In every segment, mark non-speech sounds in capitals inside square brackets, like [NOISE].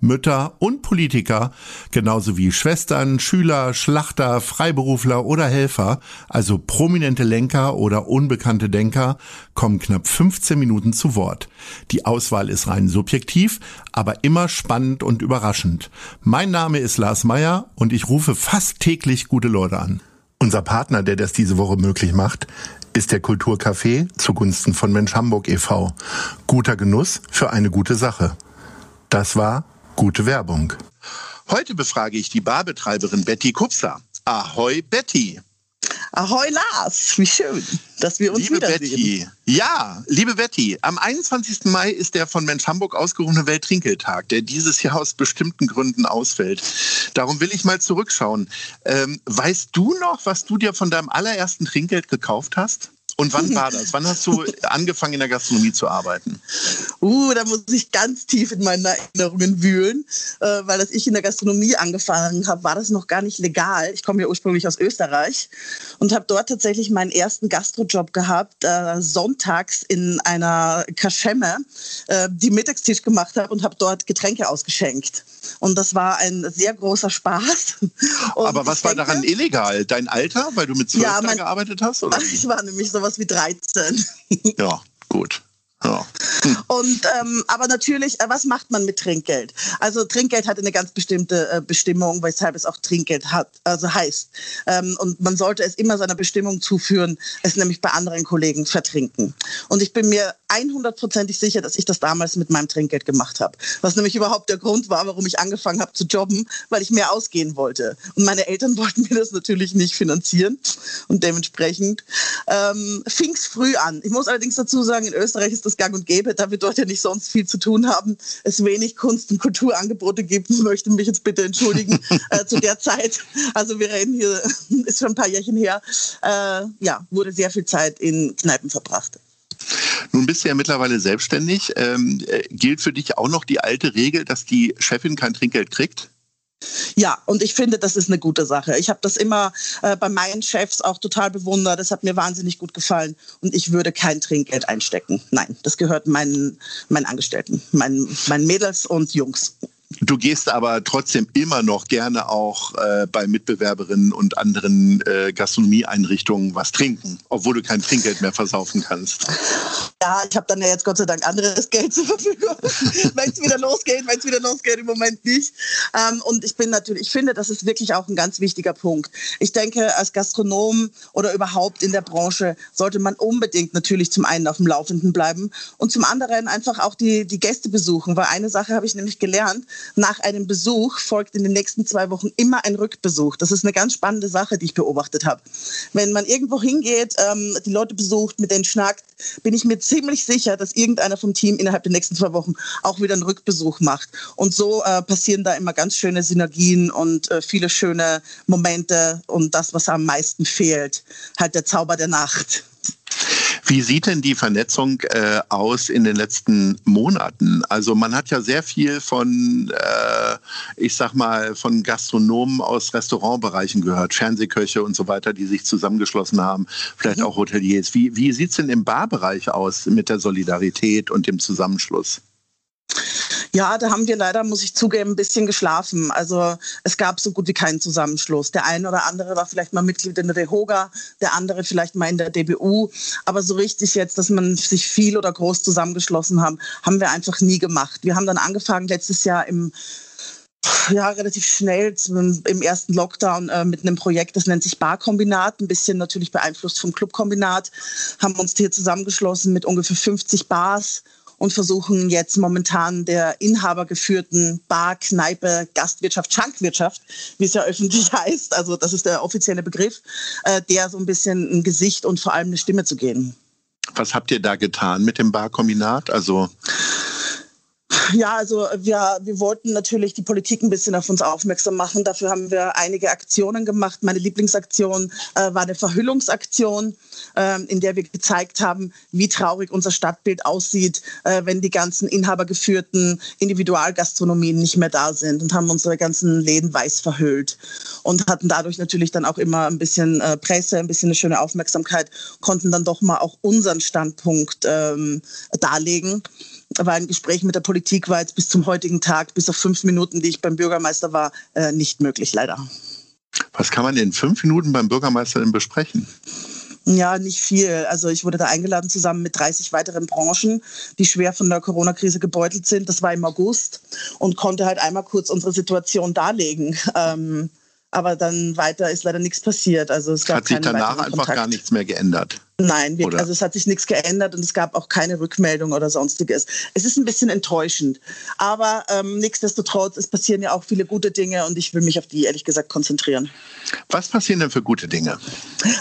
Mütter und Politiker, genauso wie Schwestern, Schüler, Schlachter, Freiberufler oder Helfer, also prominente Lenker oder unbekannte Denker, kommen knapp 15 Minuten zu Wort. Die Auswahl ist rein subjektiv, aber immer spannend und überraschend. Mein Name ist Lars Meyer und ich rufe fast täglich gute Leute an. Unser Partner, der das diese Woche möglich macht, ist der Kulturcafé zugunsten von Mensch Hamburg e.V. Guter Genuss für eine gute Sache. Das war Gute Werbung. Heute befrage ich die Barbetreiberin Betty Kupser. Ahoi Betty. Ahoi Lars, wie schön, dass wir uns liebe wiedersehen. Betty, ja, liebe Betty, am 21. Mai ist der von Mensch Hamburg ausgerufene Welttrinkeltag, der dieses Jahr aus bestimmten Gründen ausfällt. Darum will ich mal zurückschauen. Ähm, weißt du noch, was du dir von deinem allerersten Trinkgeld gekauft hast? Und wann [LAUGHS] war das? Wann hast du angefangen in der Gastronomie zu arbeiten? Uh, da muss ich ganz tief in meinen Erinnerungen wühlen, äh, weil als ich in der Gastronomie angefangen habe, war das noch gar nicht legal. Ich komme ja ursprünglich aus Österreich und habe dort tatsächlich meinen ersten Gastrojob gehabt, äh, sonntags in einer Kaschemme, äh, die Mittagstisch gemacht habe und habe dort Getränke ausgeschenkt. Und das war ein sehr großer Spaß. [LAUGHS] Und Aber was ich war denke- daran illegal? Dein Alter, weil du mit zwölf Ja, gearbeitet hast? Oder? Ich war nämlich sowas wie 13. Ja, gut. Ja. Und ähm, aber natürlich, äh, was macht man mit Trinkgeld? Also Trinkgeld hat eine ganz bestimmte äh, Bestimmung, weshalb es auch Trinkgeld hat, also heißt. Ähm, und man sollte es immer seiner Bestimmung zuführen, es nämlich bei anderen Kollegen vertrinken. Und ich bin mir 100%ig sicher, dass ich das damals mit meinem Trinkgeld gemacht habe. Was nämlich überhaupt der Grund war, warum ich angefangen habe zu jobben, weil ich mehr ausgehen wollte. Und meine Eltern [LAUGHS] wollten mir das natürlich nicht finanzieren. Und dementsprechend ähm, fing es früh an. Ich muss allerdings dazu sagen, in Österreich ist das gang und gäbe, da wir dort ja nicht sonst viel zu tun haben, es wenig Kunst- und Kulturangebote gibt. Ich möchte mich jetzt bitte entschuldigen [LAUGHS] äh, zu der Zeit. Also wir reden hier, [LAUGHS] ist schon ein paar Jährchen her. Äh, ja, wurde sehr viel Zeit in Kneipen verbracht. Nun bist du ja mittlerweile selbstständig. Ähm, äh, gilt für dich auch noch die alte Regel, dass die Chefin kein Trinkgeld kriegt? Ja, und ich finde, das ist eine gute Sache. Ich habe das immer äh, bei meinen Chefs auch total bewundert. Das hat mir wahnsinnig gut gefallen. Und ich würde kein Trinkgeld einstecken. Nein, das gehört meinen, meinen Angestellten, meinen, meinen Mädels und Jungs. Du gehst aber trotzdem immer noch gerne auch äh, bei Mitbewerberinnen und anderen äh, Gastronomieeinrichtungen was trinken, obwohl du kein Trinkgeld mehr versaufen kannst. Ja, ich habe dann ja jetzt Gott sei Dank anderes Geld zur Verfügung, [LAUGHS] wenn es wieder losgeht, wenn es wieder losgeht, im Moment nicht. Ähm, und ich bin natürlich, ich finde, das ist wirklich auch ein ganz wichtiger Punkt. Ich denke, als Gastronom oder überhaupt in der Branche sollte man unbedingt natürlich zum einen auf dem Laufenden bleiben und zum anderen einfach auch die, die Gäste besuchen, weil eine Sache habe ich nämlich gelernt, nach einem Besuch folgt in den nächsten zwei Wochen immer ein Rückbesuch. Das ist eine ganz spannende Sache, die ich beobachtet habe. Wenn man irgendwo hingeht, ähm, die Leute besucht, mit denen schnackt, bin ich mir ziemlich sicher, dass irgendeiner vom Team innerhalb der nächsten zwei Wochen auch wieder einen Rückbesuch macht. Und so äh, passieren da immer ganz schöne Synergien und äh, viele schöne Momente und das, was am meisten fehlt, halt der Zauber der Nacht. Wie sieht denn die Vernetzung äh, aus in den letzten Monaten? Also man hat ja sehr viel von, äh, ich sag mal, von Gastronomen aus Restaurantbereichen gehört, Fernsehköche und so weiter, die sich zusammengeschlossen haben, vielleicht auch Hoteliers. Wie, wie sieht es denn im Barbereich aus mit der Solidarität und dem Zusammenschluss? Ja, da haben wir leider, muss ich zugeben, ein bisschen geschlafen. Also es gab so gut wie keinen Zusammenschluss. Der eine oder andere war vielleicht mal Mitglied in der DEHOGA, der andere vielleicht mal in der DBU. Aber so richtig jetzt, dass man sich viel oder groß zusammengeschlossen haben, haben wir einfach nie gemacht. Wir haben dann angefangen letztes Jahr im ja, relativ schnell zum, im ersten Lockdown äh, mit einem Projekt, das nennt sich Barkombinat, ein bisschen natürlich beeinflusst vom Clubkombinat, haben uns hier zusammengeschlossen mit ungefähr 50 Bars und versuchen jetzt momentan der inhabergeführten Bar, Kneipe, Gastwirtschaft, Schankwirtschaft, wie es ja öffentlich [LAUGHS] heißt, also das ist der offizielle Begriff, äh, der so ein bisschen ein Gesicht und vor allem eine Stimme zu geben. Was habt ihr da getan mit dem Barkombinat? Also Ja, also wir, wir wollten natürlich die Politik ein bisschen auf uns aufmerksam machen. Dafür haben wir einige Aktionen gemacht. Meine Lieblingsaktion äh, war eine Verhüllungsaktion, äh, in der wir gezeigt haben, wie traurig unser Stadtbild aussieht, äh, wenn die ganzen inhabergeführten Individualgastronomien nicht mehr da sind und haben unsere ganzen Läden weiß verhüllt und hatten dadurch natürlich dann auch immer ein bisschen äh, Presse, ein bisschen eine schöne Aufmerksamkeit, konnten dann doch mal auch unseren Standpunkt ähm, darlegen war ein Gespräch mit der Politik war jetzt bis zum heutigen Tag, bis auf fünf Minuten, die ich beim Bürgermeister war, äh, nicht möglich, leider. Was kann man in fünf Minuten beim Bürgermeister denn besprechen? Ja, nicht viel. Also ich wurde da eingeladen zusammen mit 30 weiteren Branchen, die schwer von der Corona-Krise gebeutelt sind. Das war im August und konnte halt einmal kurz unsere Situation darlegen. Ähm, aber dann weiter ist leider nichts passiert. Also es gab Hat sich danach einfach Kontakt. gar nichts mehr geändert? Nein, wir, also es hat sich nichts geändert und es gab auch keine Rückmeldung oder sonstiges. Es ist ein bisschen enttäuschend. Aber ähm, nichtsdestotrotz, es passieren ja auch viele gute Dinge und ich will mich auf die ehrlich gesagt konzentrieren. Was passieren denn für gute Dinge?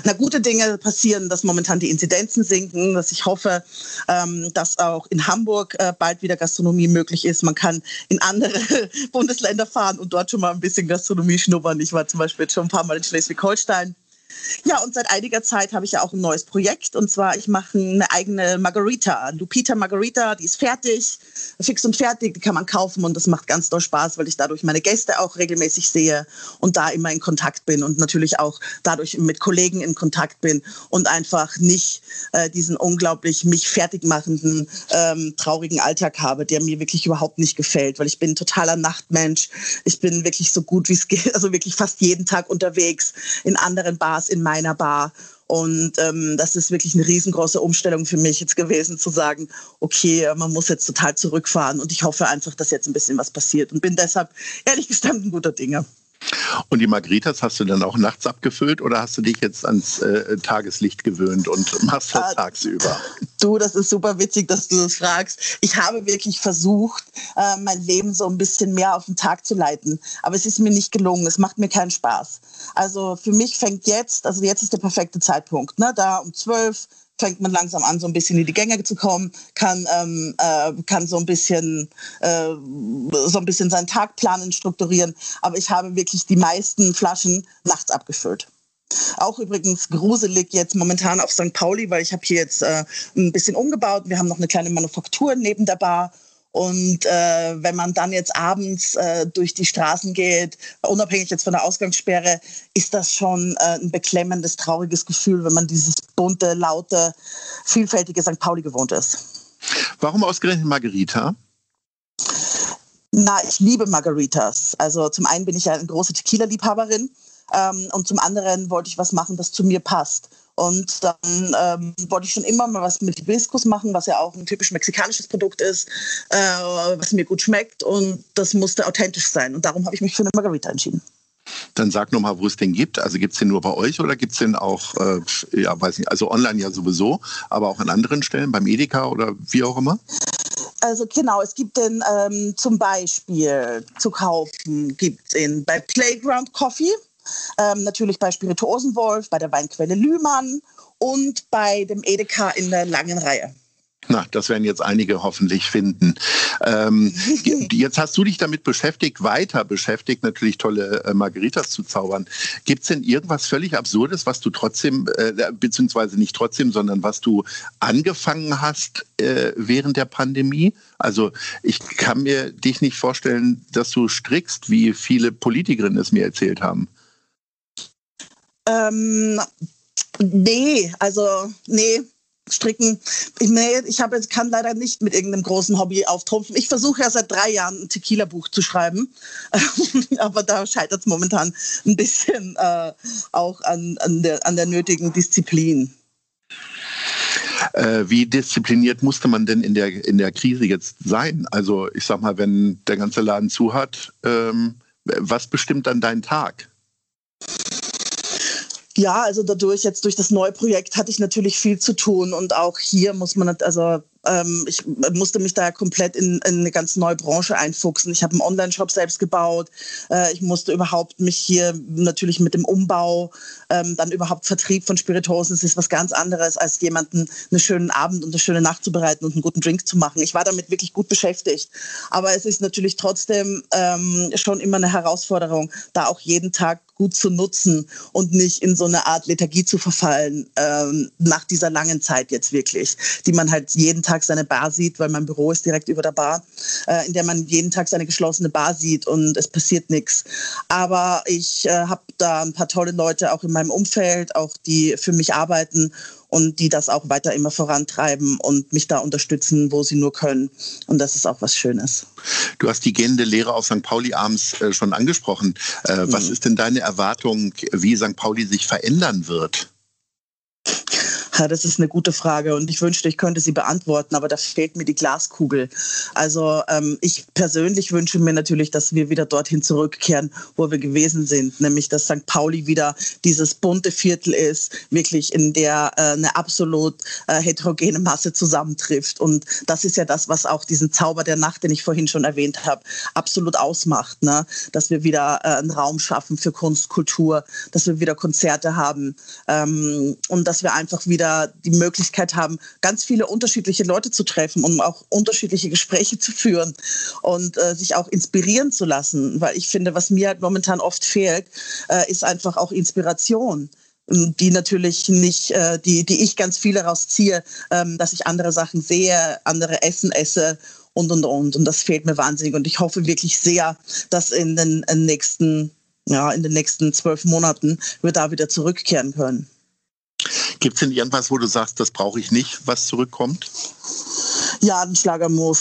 Na, gute Dinge passieren, dass momentan die Inzidenzen sinken, dass ich hoffe, ähm, dass auch in Hamburg äh, bald wieder Gastronomie möglich ist. Man kann in andere [LAUGHS] Bundesländer fahren und dort schon mal ein bisschen Gastronomie schnuppern. Ich war zum Beispiel jetzt schon ein paar Mal in Schleswig-Holstein. Ja, und seit einiger Zeit habe ich ja auch ein neues Projekt. Und zwar, ich mache eine eigene Margarita, Lupita Margarita, die ist fertig, fix und fertig, die kann man kaufen und das macht ganz doll Spaß, weil ich dadurch meine Gäste auch regelmäßig sehe und da immer in Kontakt bin und natürlich auch dadurch mit Kollegen in Kontakt bin und einfach nicht äh, diesen unglaublich mich fertig machenden, ähm, traurigen Alltag habe, der mir wirklich überhaupt nicht gefällt, weil ich bin totaler Nachtmensch. Ich bin wirklich so gut wie es [LAUGHS] geht, also wirklich fast jeden Tag unterwegs in anderen Bars in meiner Bar. Und ähm, das ist wirklich eine riesengroße Umstellung für mich jetzt gewesen, zu sagen, okay, man muss jetzt total zurückfahren. Und ich hoffe einfach, dass jetzt ein bisschen was passiert. Und bin deshalb, ehrlich gestanden, guter Dinge. Und die Margaritas hast du dann auch nachts abgefüllt oder hast du dich jetzt ans äh, Tageslicht gewöhnt und machst das äh, tagsüber? Du, das ist super witzig, dass du das fragst. Ich habe wirklich versucht, äh, mein Leben so ein bisschen mehr auf den Tag zu leiten. Aber es ist mir nicht gelungen. Es macht mir keinen Spaß. Also für mich fängt jetzt, also jetzt ist der perfekte Zeitpunkt. Ne? Da um zwölf fängt man langsam an, so ein bisschen in die Gänge zu kommen, kann, ähm, äh, kann so ein bisschen äh, so ein bisschen seinen Tag planen, strukturieren. Aber ich habe wirklich die meisten Flaschen nachts abgefüllt. Auch übrigens gruselig jetzt momentan auf St. Pauli, weil ich habe hier jetzt äh, ein bisschen umgebaut. Wir haben noch eine kleine Manufaktur neben der Bar und äh, wenn man dann jetzt abends äh, durch die Straßen geht, unabhängig jetzt von der Ausgangssperre, ist das schon äh, ein beklemmendes, trauriges Gefühl, wenn man dieses bunte, laute, vielfältige St. Pauli gewohnt ist. Warum ausgerechnet Margarita? Na, ich liebe Margaritas. Also zum einen bin ich ja eine große Tequila-Liebhaberin ähm, und zum anderen wollte ich was machen, das zu mir passt. Und dann ähm, wollte ich schon immer mal was mit Hibiskus machen, was ja auch ein typisch mexikanisches Produkt ist, äh, was mir gut schmeckt. Und das musste authentisch sein. Und darum habe ich mich für eine Margarita entschieden. Dann sag noch mal, wo es den gibt. Also gibt es den nur bei euch oder gibt es den auch, äh, ja, weiß nicht, also online ja sowieso, aber auch an anderen Stellen, beim Edeka oder wie auch immer? Also genau, es gibt den ähm, zum Beispiel zu kaufen, gibt es ihn bei Playground Coffee ähm, natürlich bei Spirituosenwolf, bei der Weinquelle Lühmann und bei dem Edeka in der langen Reihe. Na, das werden jetzt einige hoffentlich finden. Ähm, [LAUGHS] jetzt hast du dich damit beschäftigt, weiter beschäftigt, natürlich tolle äh, Margaritas zu zaubern. Gibt es denn irgendwas völlig Absurdes, was du trotzdem, äh, beziehungsweise nicht trotzdem, sondern was du angefangen hast äh, während der Pandemie? Also ich kann mir dich nicht vorstellen, dass du strickst, wie viele Politikerinnen es mir erzählt haben. Ähm, nee, also nee, stricken. Ich, nee, ich habe, kann leider nicht mit irgendeinem großen Hobby auftrumpfen. Ich versuche ja seit drei Jahren ein Tequila-Buch zu schreiben, [LAUGHS] aber da scheitert es momentan ein bisschen äh, auch an, an, der, an der nötigen Disziplin. Äh, wie diszipliniert musste man denn in der, in der Krise jetzt sein? Also ich sag mal, wenn der ganze Laden zu hat, ähm, was bestimmt dann deinen Tag? Ja, also dadurch jetzt durch das neue Projekt hatte ich natürlich viel zu tun und auch hier muss man, also ähm, ich musste mich da komplett in, in, eine ganz neue Branche einfuchsen. Ich habe einen Online-Shop selbst gebaut. Äh, ich musste überhaupt mich hier natürlich mit dem Umbau, ähm, dann überhaupt Vertrieb von Spirituosen. Das ist was ganz anderes, als jemanden einen schönen Abend und eine schöne Nacht zu bereiten und einen guten Drink zu machen. Ich war damit wirklich gut beschäftigt. Aber es ist natürlich trotzdem ähm, schon immer eine Herausforderung, da auch jeden Tag gut zu nutzen und nicht in so eine Art Lethargie zu verfallen ähm, nach dieser langen Zeit jetzt wirklich, die man halt jeden Tag seine Bar sieht, weil mein Büro ist direkt über der Bar, äh, in der man jeden Tag seine geschlossene Bar sieht und es passiert nichts. Aber ich äh, habe da ein paar tolle Leute auch in meinem Umfeld, auch die für mich arbeiten und die das auch weiter immer vorantreiben und mich da unterstützen, wo sie nur können. Und das ist auch was Schönes. Du hast die gehende Lehre auf St. Pauli abends äh, schon angesprochen. Äh, mhm. Was ist denn deine Erwartung, wie St. Pauli sich verändern wird? Ja, das ist eine gute Frage und ich wünschte, ich könnte sie beantworten, aber da fehlt mir die Glaskugel. Also ähm, ich persönlich wünsche mir natürlich, dass wir wieder dorthin zurückkehren, wo wir gewesen sind, nämlich dass St. Pauli wieder dieses bunte Viertel ist, wirklich in der äh, eine absolut äh, heterogene Masse zusammentrifft. Und das ist ja das, was auch diesen Zauber der Nacht, den ich vorhin schon erwähnt habe, absolut ausmacht. Ne? Dass wir wieder äh, einen Raum schaffen für Kunst, Kultur, dass wir wieder Konzerte haben ähm, und dass wir einfach wieder wieder die Möglichkeit haben, ganz viele unterschiedliche Leute zu treffen, um auch unterschiedliche Gespräche zu führen und äh, sich auch inspirieren zu lassen. Weil ich finde, was mir halt momentan oft fehlt, äh, ist einfach auch Inspiration ähm, die natürlich nicht, äh, die, die ich ganz viele rausziehe, ähm, dass ich andere Sachen sehe, andere Essen esse und und und. Und das fehlt mir wahnsinnig. Und ich hoffe wirklich sehr, dass in den, in den nächsten, ja, in den nächsten zwölf Monaten wir da wieder zurückkehren können. Gibt es denn irgendwas, wo du sagst, das brauche ich nicht, was zurückkommt? Ja, ein Schlagermove.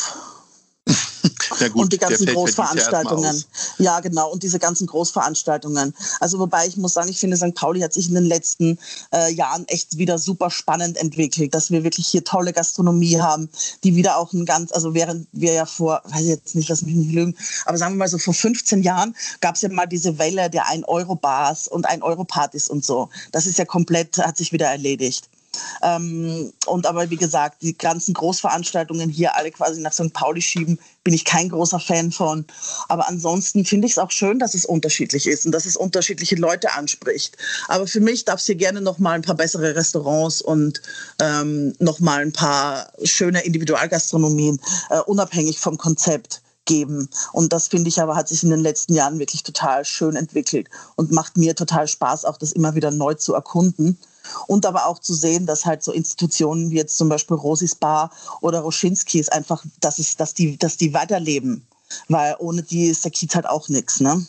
Gut, und die ganzen Großveranstaltungen. Ja, genau. Und diese ganzen Großveranstaltungen. Also wobei ich muss sagen, ich finde, St. Pauli hat sich in den letzten äh, Jahren echt wieder super spannend entwickelt, dass wir wirklich hier tolle Gastronomie haben, die wieder auch ein ganz, also während wir ja vor, weiß ich jetzt nicht, lass mich nicht lügen, aber sagen wir mal so vor 15 Jahren gab es ja mal diese Welle der 1-Euro-Bars und 1-Euro-Partys und so. Das ist ja komplett, hat sich wieder erledigt. Ähm, und aber wie gesagt, die ganzen Großveranstaltungen hier alle quasi nach St. Pauli schieben, bin ich kein großer Fan von. Aber ansonsten finde ich es auch schön, dass es unterschiedlich ist und dass es unterschiedliche Leute anspricht. Aber für mich darf es hier gerne noch mal ein paar bessere Restaurants und ähm, noch mal ein paar schöne Individualgastronomien, äh, unabhängig vom Konzept geben. Und das finde ich aber hat sich in den letzten Jahren wirklich total schön entwickelt und macht mir total Spaß, auch das immer wieder neu zu erkunden. Und aber auch zu sehen, dass halt so Institutionen wie jetzt zum Beispiel Rosis Bar oder Roschinskis einfach, dass, es, dass, die, dass die weiterleben. Weil ohne die ist der Kiez halt auch nichts. Ne?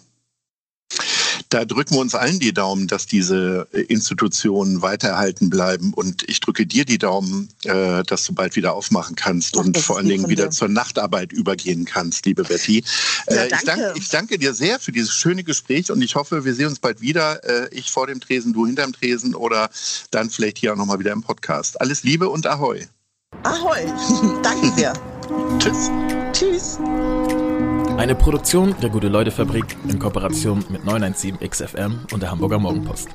Da drücken wir uns allen die Daumen, dass diese äh, Institutionen weitererhalten bleiben. Und ich drücke dir die Daumen, äh, dass du bald wieder aufmachen kannst Ach, und vor allen Dingen wieder zur Nachtarbeit übergehen kannst, liebe Betty. Ja, äh, ich, danke, ich danke dir sehr für dieses schöne Gespräch und ich hoffe, wir sehen uns bald wieder. Ich vor dem Tresen, du hinterm Tresen oder dann vielleicht hier auch nochmal wieder im Podcast. Alles Liebe und Ahoi. Ahoi. [LAUGHS] danke sehr. [LAUGHS] Tschüss. Tschüss. Eine Produktion der Gute-Leute-Fabrik in Kooperation mit 917XFM und der Hamburger Morgenpost.